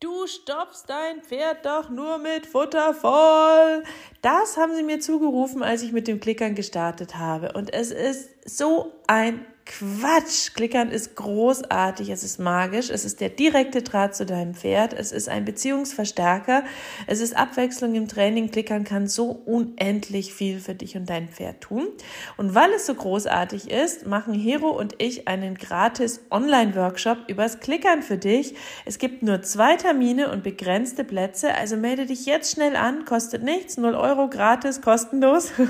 Du stopfst dein Pferd doch nur mit Futter voll. Das haben sie mir zugerufen, als ich mit dem Klickern gestartet habe. Und es ist so ein Quatsch. Klickern ist großartig, es ist magisch, es ist der direkte Draht zu deinem Pferd, es ist ein Beziehungsverstärker, es ist Abwechslung im Training. Klickern kann so unendlich viel für dich und dein Pferd tun. Und weil es so großartig ist, machen Hero und ich einen gratis Online-Workshop übers Klickern für dich. Es gibt nur zwei Termine und begrenzte Plätze, also melde dich jetzt schnell an, kostet nichts, 0 Euro gratis, kostenlos.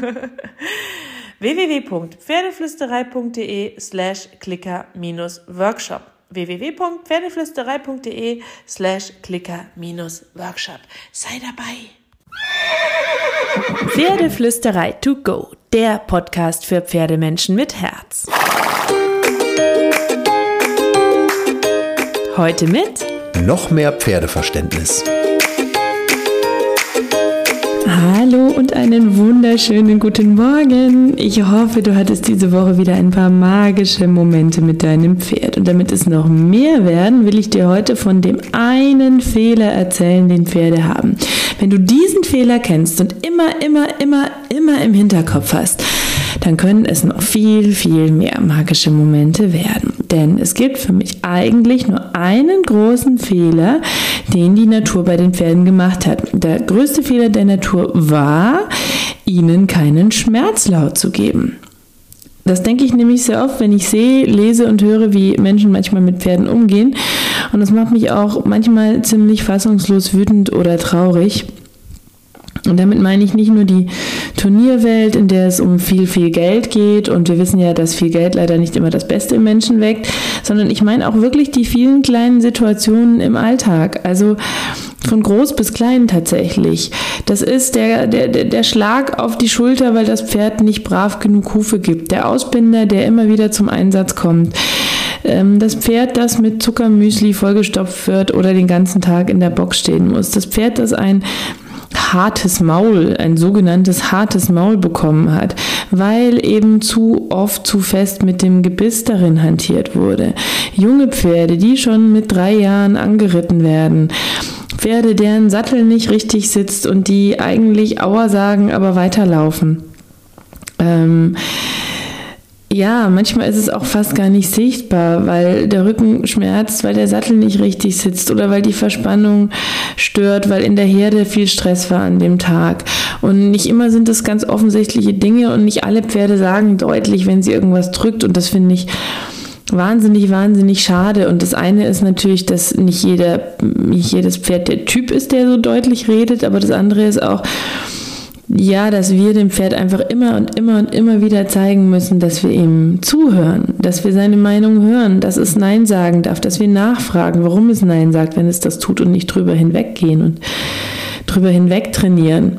www.pferdeflüsterei.de slash clicker-workshop www.pferdeflüsterei.de slash clicker-workshop Sei dabei! Pferdeflüsterei to go, der Podcast für Pferdemenschen mit Herz. Heute mit noch mehr Pferdeverständnis. Hallo und einen wunderschönen guten Morgen. Ich hoffe, du hattest diese Woche wieder ein paar magische Momente mit deinem Pferd. Und damit es noch mehr werden, will ich dir heute von dem einen Fehler erzählen, den Pferde haben. Wenn du diesen Fehler kennst und immer, immer, immer, immer im Hinterkopf hast, dann können es noch viel, viel mehr magische Momente werden. Denn es gibt für mich eigentlich nur einen großen Fehler, den die Natur bei den Pferden gemacht hat. Der größte Fehler der Natur war, ihnen keinen Schmerzlaut zu geben. Das denke ich nämlich sehr oft, wenn ich sehe, lese und höre, wie Menschen manchmal mit Pferden umgehen. Und das macht mich auch manchmal ziemlich fassungslos wütend oder traurig. Und damit meine ich nicht nur die Turnierwelt, in der es um viel, viel Geld geht. Und wir wissen ja, dass viel Geld leider nicht immer das Beste im Menschen weckt, sondern ich meine auch wirklich die vielen kleinen Situationen im Alltag. Also von groß bis klein tatsächlich. Das ist der, der, der Schlag auf die Schulter, weil das Pferd nicht brav genug Hufe gibt. Der Ausbinder, der immer wieder zum Einsatz kommt ähm, das Pferd, das mit Zuckermüsli vollgestopft wird oder den ganzen Tag in der Box stehen muss. Das Pferd, das ein hartes Maul, ein sogenanntes hartes Maul bekommen hat, weil eben zu oft zu fest mit dem Gebiss darin hantiert wurde. Junge Pferde, die schon mit drei Jahren angeritten werden, Pferde, deren Sattel nicht richtig sitzt und die eigentlich Aua sagen, aber weiterlaufen. Ähm, ja, manchmal ist es auch fast gar nicht sichtbar, weil der Rücken schmerzt, weil der Sattel nicht richtig sitzt oder weil die Verspannung stört, weil in der Herde viel Stress war an dem Tag. Und nicht immer sind das ganz offensichtliche Dinge und nicht alle Pferde sagen deutlich, wenn sie irgendwas drückt. Und das finde ich wahnsinnig, wahnsinnig schade. Und das eine ist natürlich, dass nicht jeder, nicht jedes Pferd der Typ ist, der so deutlich redet, aber das andere ist auch, ja, dass wir dem Pferd einfach immer und immer und immer wieder zeigen müssen, dass wir ihm zuhören, dass wir seine Meinung hören, dass es Nein sagen darf, dass wir nachfragen, warum es Nein sagt, wenn es das tut und nicht drüber hinweggehen und drüber hinweg trainieren.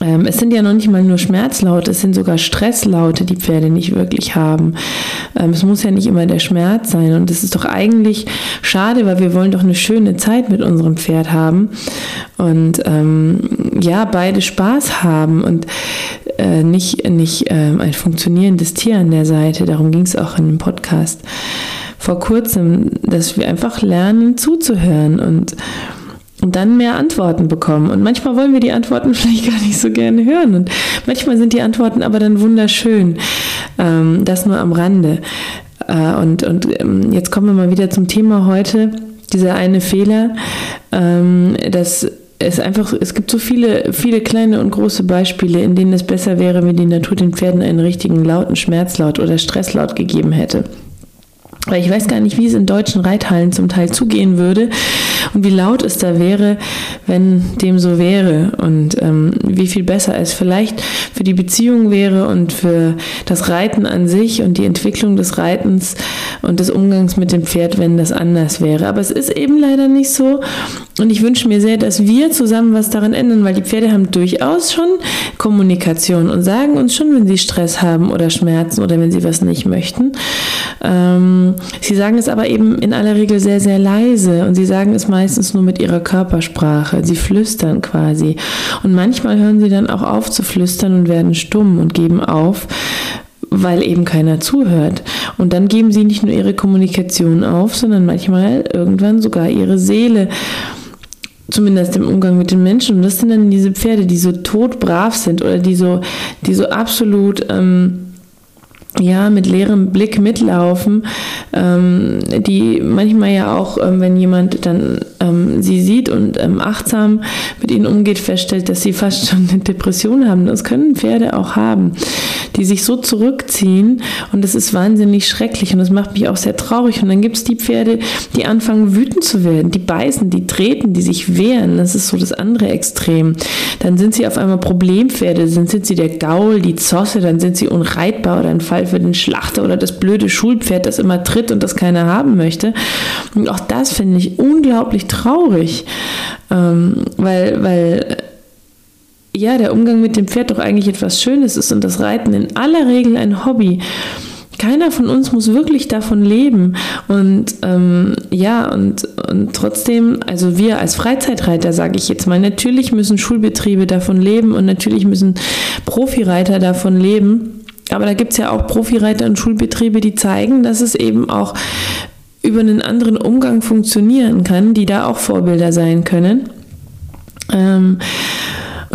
Ähm, es sind ja noch nicht mal nur Schmerzlaute, es sind sogar Stresslaute, die Pferde nicht wirklich haben. Ähm, es muss ja nicht immer der Schmerz sein. Und das ist doch eigentlich schade, weil wir wollen doch eine schöne Zeit mit unserem Pferd haben. Und ähm, ja, beide Spaß haben und äh, nicht, nicht ähm, ein funktionierendes Tier an der Seite. Darum ging es auch in dem Podcast vor kurzem, dass wir einfach lernen zuzuhören und und dann mehr Antworten bekommen. Und manchmal wollen wir die Antworten vielleicht gar nicht so gerne hören. Und manchmal sind die Antworten aber dann wunderschön. Ähm, das nur am Rande. Äh, und und ähm, jetzt kommen wir mal wieder zum Thema heute. Dieser eine Fehler, ähm, dass es einfach, es gibt so viele, viele kleine und große Beispiele, in denen es besser wäre, wenn die Natur den Pferden einen richtigen lauten Schmerzlaut oder Stresslaut gegeben hätte. Weil ich weiß gar nicht, wie es in deutschen Reithallen zum Teil zugehen würde und wie laut es da wäre, wenn dem so wäre und ähm, wie viel besser es vielleicht für die Beziehung wäre und für das Reiten an sich und die Entwicklung des Reitens und des Umgangs mit dem Pferd, wenn das anders wäre. Aber es ist eben leider nicht so und ich wünsche mir sehr, dass wir zusammen was daran ändern, weil die Pferde haben durchaus schon Kommunikation und sagen uns schon, wenn sie Stress haben oder Schmerzen oder wenn sie was nicht möchten. Ähm, sie sagen es aber eben in aller Regel sehr, sehr leise und sie sagen es meistens nur mit ihrer Körpersprache. Sie flüstern quasi. Und manchmal hören sie dann auch auf zu flüstern und werden stumm und geben auf, weil eben keiner zuhört. Und dann geben sie nicht nur ihre Kommunikation auf, sondern manchmal irgendwann sogar ihre Seele. Zumindest im Umgang mit den Menschen. Und das sind dann diese Pferde, die so todbrav sind oder die so, die so absolut ähm, ja, mit leerem Blick mitlaufen, ähm, die manchmal ja auch, ähm, wenn jemand dann ähm, sie sieht und ähm, achtsam mit ihnen umgeht, feststellt, dass sie fast schon eine Depression haben. Das können Pferde auch haben, die sich so zurückziehen und das ist wahnsinnig schrecklich und das macht mich auch sehr traurig. Und dann gibt es die Pferde, die anfangen wütend zu werden, die beißen, die treten, die sich wehren. Das ist so das andere Extrem. Dann sind sie auf einmal Problempferde, dann sind sie der Gaul, die Zosse, dann sind sie unreitbar oder ein Fall für den Schlachter oder das blöde Schulpferd, das immer tritt und das keiner haben möchte. Und auch das finde ich unglaublich traurig, ähm, weil, weil ja, der Umgang mit dem Pferd doch eigentlich etwas Schönes ist und das Reiten in aller Regel ein Hobby. Keiner von uns muss wirklich davon leben. Und ähm, ja, und, und trotzdem, also wir als Freizeitreiter, sage ich jetzt mal, natürlich müssen Schulbetriebe davon leben und natürlich müssen Profireiter davon leben. Aber da gibt es ja auch Profireiter und Schulbetriebe, die zeigen, dass es eben auch über einen anderen Umgang funktionieren kann, die da auch Vorbilder sein können. Ähm,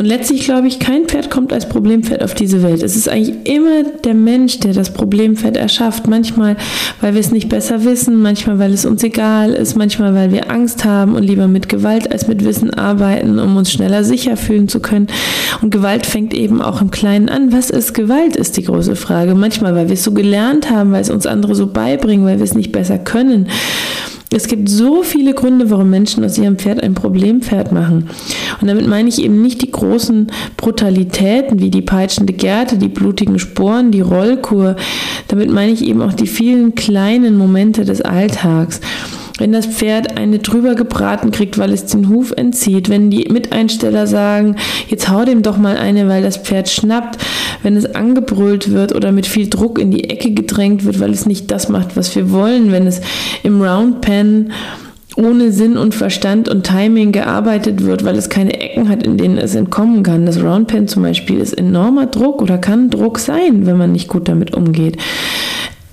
und letztlich glaube ich, kein Pferd kommt als Problempferd auf diese Welt. Es ist eigentlich immer der Mensch, der das Problempferd erschafft. Manchmal, weil wir es nicht besser wissen, manchmal, weil es uns egal ist, manchmal, weil wir Angst haben und lieber mit Gewalt als mit Wissen arbeiten, um uns schneller sicher fühlen zu können. Und Gewalt fängt eben auch im Kleinen an. Was ist Gewalt, ist die große Frage. Manchmal, weil wir es so gelernt haben, weil es uns andere so beibringen, weil wir es nicht besser können. Es gibt so viele Gründe, warum Menschen aus ihrem Pferd ein Problempferd machen. Und damit meine ich eben nicht die großen Brutalitäten wie die peitschende Gerte, die blutigen Sporen, die Rollkur. Damit meine ich eben auch die vielen kleinen Momente des Alltags wenn das Pferd eine drüber gebraten kriegt, weil es den Huf entzieht, wenn die Miteinsteller sagen, jetzt hau dem doch mal eine, weil das Pferd schnappt, wenn es angebrüllt wird oder mit viel Druck in die Ecke gedrängt wird, weil es nicht das macht, was wir wollen, wenn es im Roundpen ohne Sinn und Verstand und Timing gearbeitet wird, weil es keine Ecken hat, in denen es entkommen kann. Das Roundpen zum Beispiel ist enormer Druck oder kann Druck sein, wenn man nicht gut damit umgeht.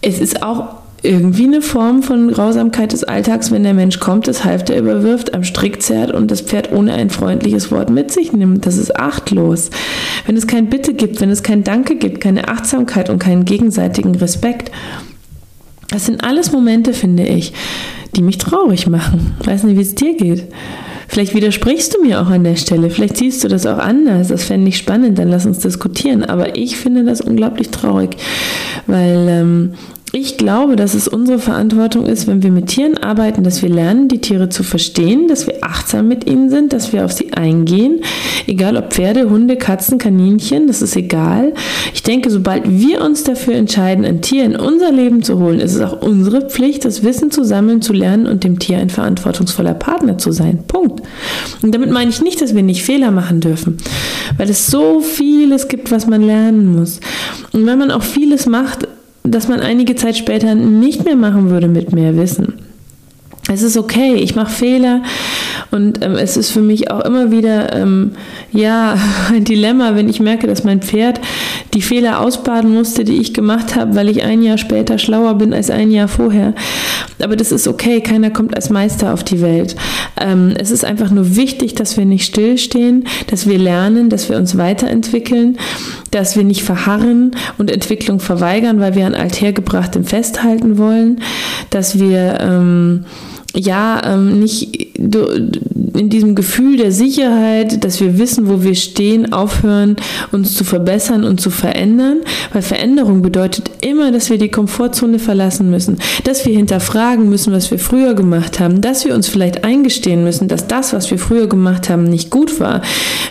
Es ist auch irgendwie eine Form von Grausamkeit des Alltags, wenn der Mensch kommt, das Halfter überwirft, am Strick zerrt und das Pferd ohne ein freundliches Wort mit sich nimmt. Das ist achtlos. Wenn es kein Bitte gibt, wenn es kein Danke gibt, keine Achtsamkeit und keinen gegenseitigen Respekt. Das sind alles Momente, finde ich, die mich traurig machen. Ich weiß nicht, wie es dir geht. Vielleicht widersprichst du mir auch an der Stelle. Vielleicht siehst du das auch anders. Das fände ich spannend. Dann lass uns diskutieren. Aber ich finde das unglaublich traurig, weil ähm, ich glaube, dass es unsere Verantwortung ist, wenn wir mit Tieren arbeiten, dass wir lernen, die Tiere zu verstehen, dass wir achtsam mit ihnen sind, dass wir auf sie eingehen. Egal ob Pferde, Hunde, Katzen, Kaninchen, das ist egal. Ich denke, sobald wir uns dafür entscheiden, ein Tier in unser Leben zu holen, ist es auch unsere Pflicht, das Wissen zu sammeln, zu lernen und dem Tier ein verantwortungsvoller Partner zu sein. Punkt. Und damit meine ich nicht, dass wir nicht Fehler machen dürfen, weil es so vieles gibt, was man lernen muss. Und wenn man auch vieles macht, dass man einige Zeit später nicht mehr machen würde mit mehr Wissen. Es ist okay, ich mache Fehler und ähm, es ist für mich auch immer wieder ähm, ja ein Dilemma, wenn ich merke, dass mein Pferd die Fehler ausbaden musste, die ich gemacht habe, weil ich ein Jahr später schlauer bin als ein Jahr vorher. Aber das ist okay, keiner kommt als Meister auf die Welt. Ähm, es ist einfach nur wichtig, dass wir nicht stillstehen, dass wir lernen, dass wir uns weiterentwickeln, dass wir nicht verharren und Entwicklung verweigern, weil wir an althergebrachtem festhalten wollen, dass wir ähm, ja, ähm, nicht in diesem Gefühl der Sicherheit, dass wir wissen, wo wir stehen, aufhören, uns zu verbessern und zu verändern, weil Veränderung bedeutet immer, dass wir die Komfortzone verlassen müssen, dass wir hinterfragen müssen, was wir früher gemacht haben, dass wir uns vielleicht eingestehen müssen, dass das, was wir früher gemacht haben, nicht gut war.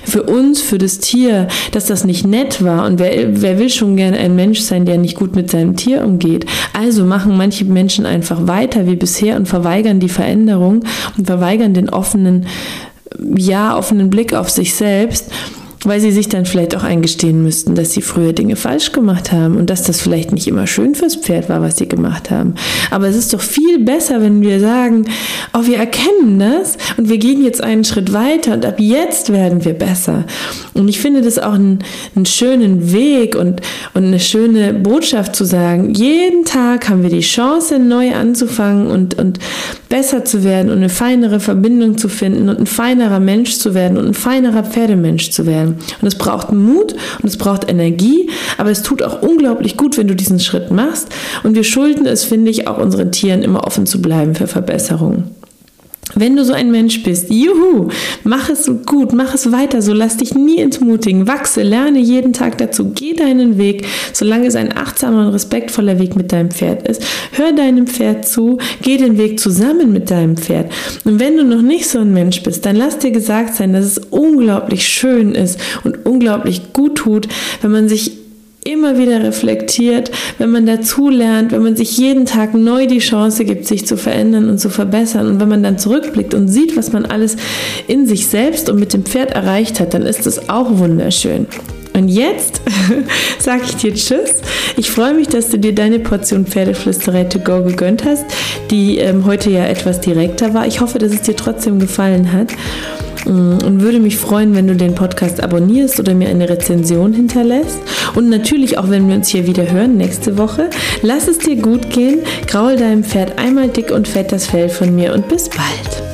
Für uns, für das Tier, dass das nicht nett war und wer, wer will schon gerne ein Mensch sein, der nicht gut mit seinem Tier umgeht. Also machen manche Menschen einfach weiter wie bisher und verweigern die die Veränderung und verweigern den offenen, ja, offenen Blick auf sich selbst weil sie sich dann vielleicht auch eingestehen müssten, dass sie früher Dinge falsch gemacht haben und dass das vielleicht nicht immer schön fürs Pferd war, was sie gemacht haben. Aber es ist doch viel besser, wenn wir sagen, oh, wir erkennen das und wir gehen jetzt einen Schritt weiter und ab jetzt werden wir besser. Und ich finde das auch einen, einen schönen Weg und, und eine schöne Botschaft zu sagen, jeden Tag haben wir die Chance, neu anzufangen und, und besser zu werden und eine feinere Verbindung zu finden und ein feinerer Mensch zu werden und ein feinerer Pferdemensch zu werden. Und es braucht Mut und es braucht Energie, aber es tut auch unglaublich gut, wenn du diesen Schritt machst. Und wir schulden es, finde ich, auch unseren Tieren immer offen zu bleiben für Verbesserungen. Wenn du so ein Mensch bist, juhu, mach es gut, mach es weiter so, lass dich nie entmutigen, wachse, lerne jeden Tag dazu, geh deinen Weg, solange es ein achtsamer und respektvoller Weg mit deinem Pferd ist. Hör deinem Pferd zu, geh den Weg zusammen mit deinem Pferd. Und wenn du noch nicht so ein Mensch bist, dann lass dir gesagt sein, dass es unglaublich schön ist und unglaublich gut tut, wenn man sich immer wieder reflektiert, wenn man dazulernt, wenn man sich jeden Tag neu die Chance gibt, sich zu verändern und zu verbessern und wenn man dann zurückblickt und sieht, was man alles in sich selbst und mit dem Pferd erreicht hat, dann ist es auch wunderschön. Und jetzt sage ich dir Tschüss. Ich freue mich, dass du dir deine Portion Pferdeflüsterei to go gegönnt hast, die ähm, heute ja etwas direkter war. Ich hoffe, dass es dir trotzdem gefallen hat. Mm, und würde mich freuen, wenn du den Podcast abonnierst oder mir eine Rezension hinterlässt. Und natürlich auch, wenn wir uns hier wieder hören nächste Woche. Lass es dir gut gehen, graul deinem Pferd einmal dick und fett das Fell von mir und bis bald.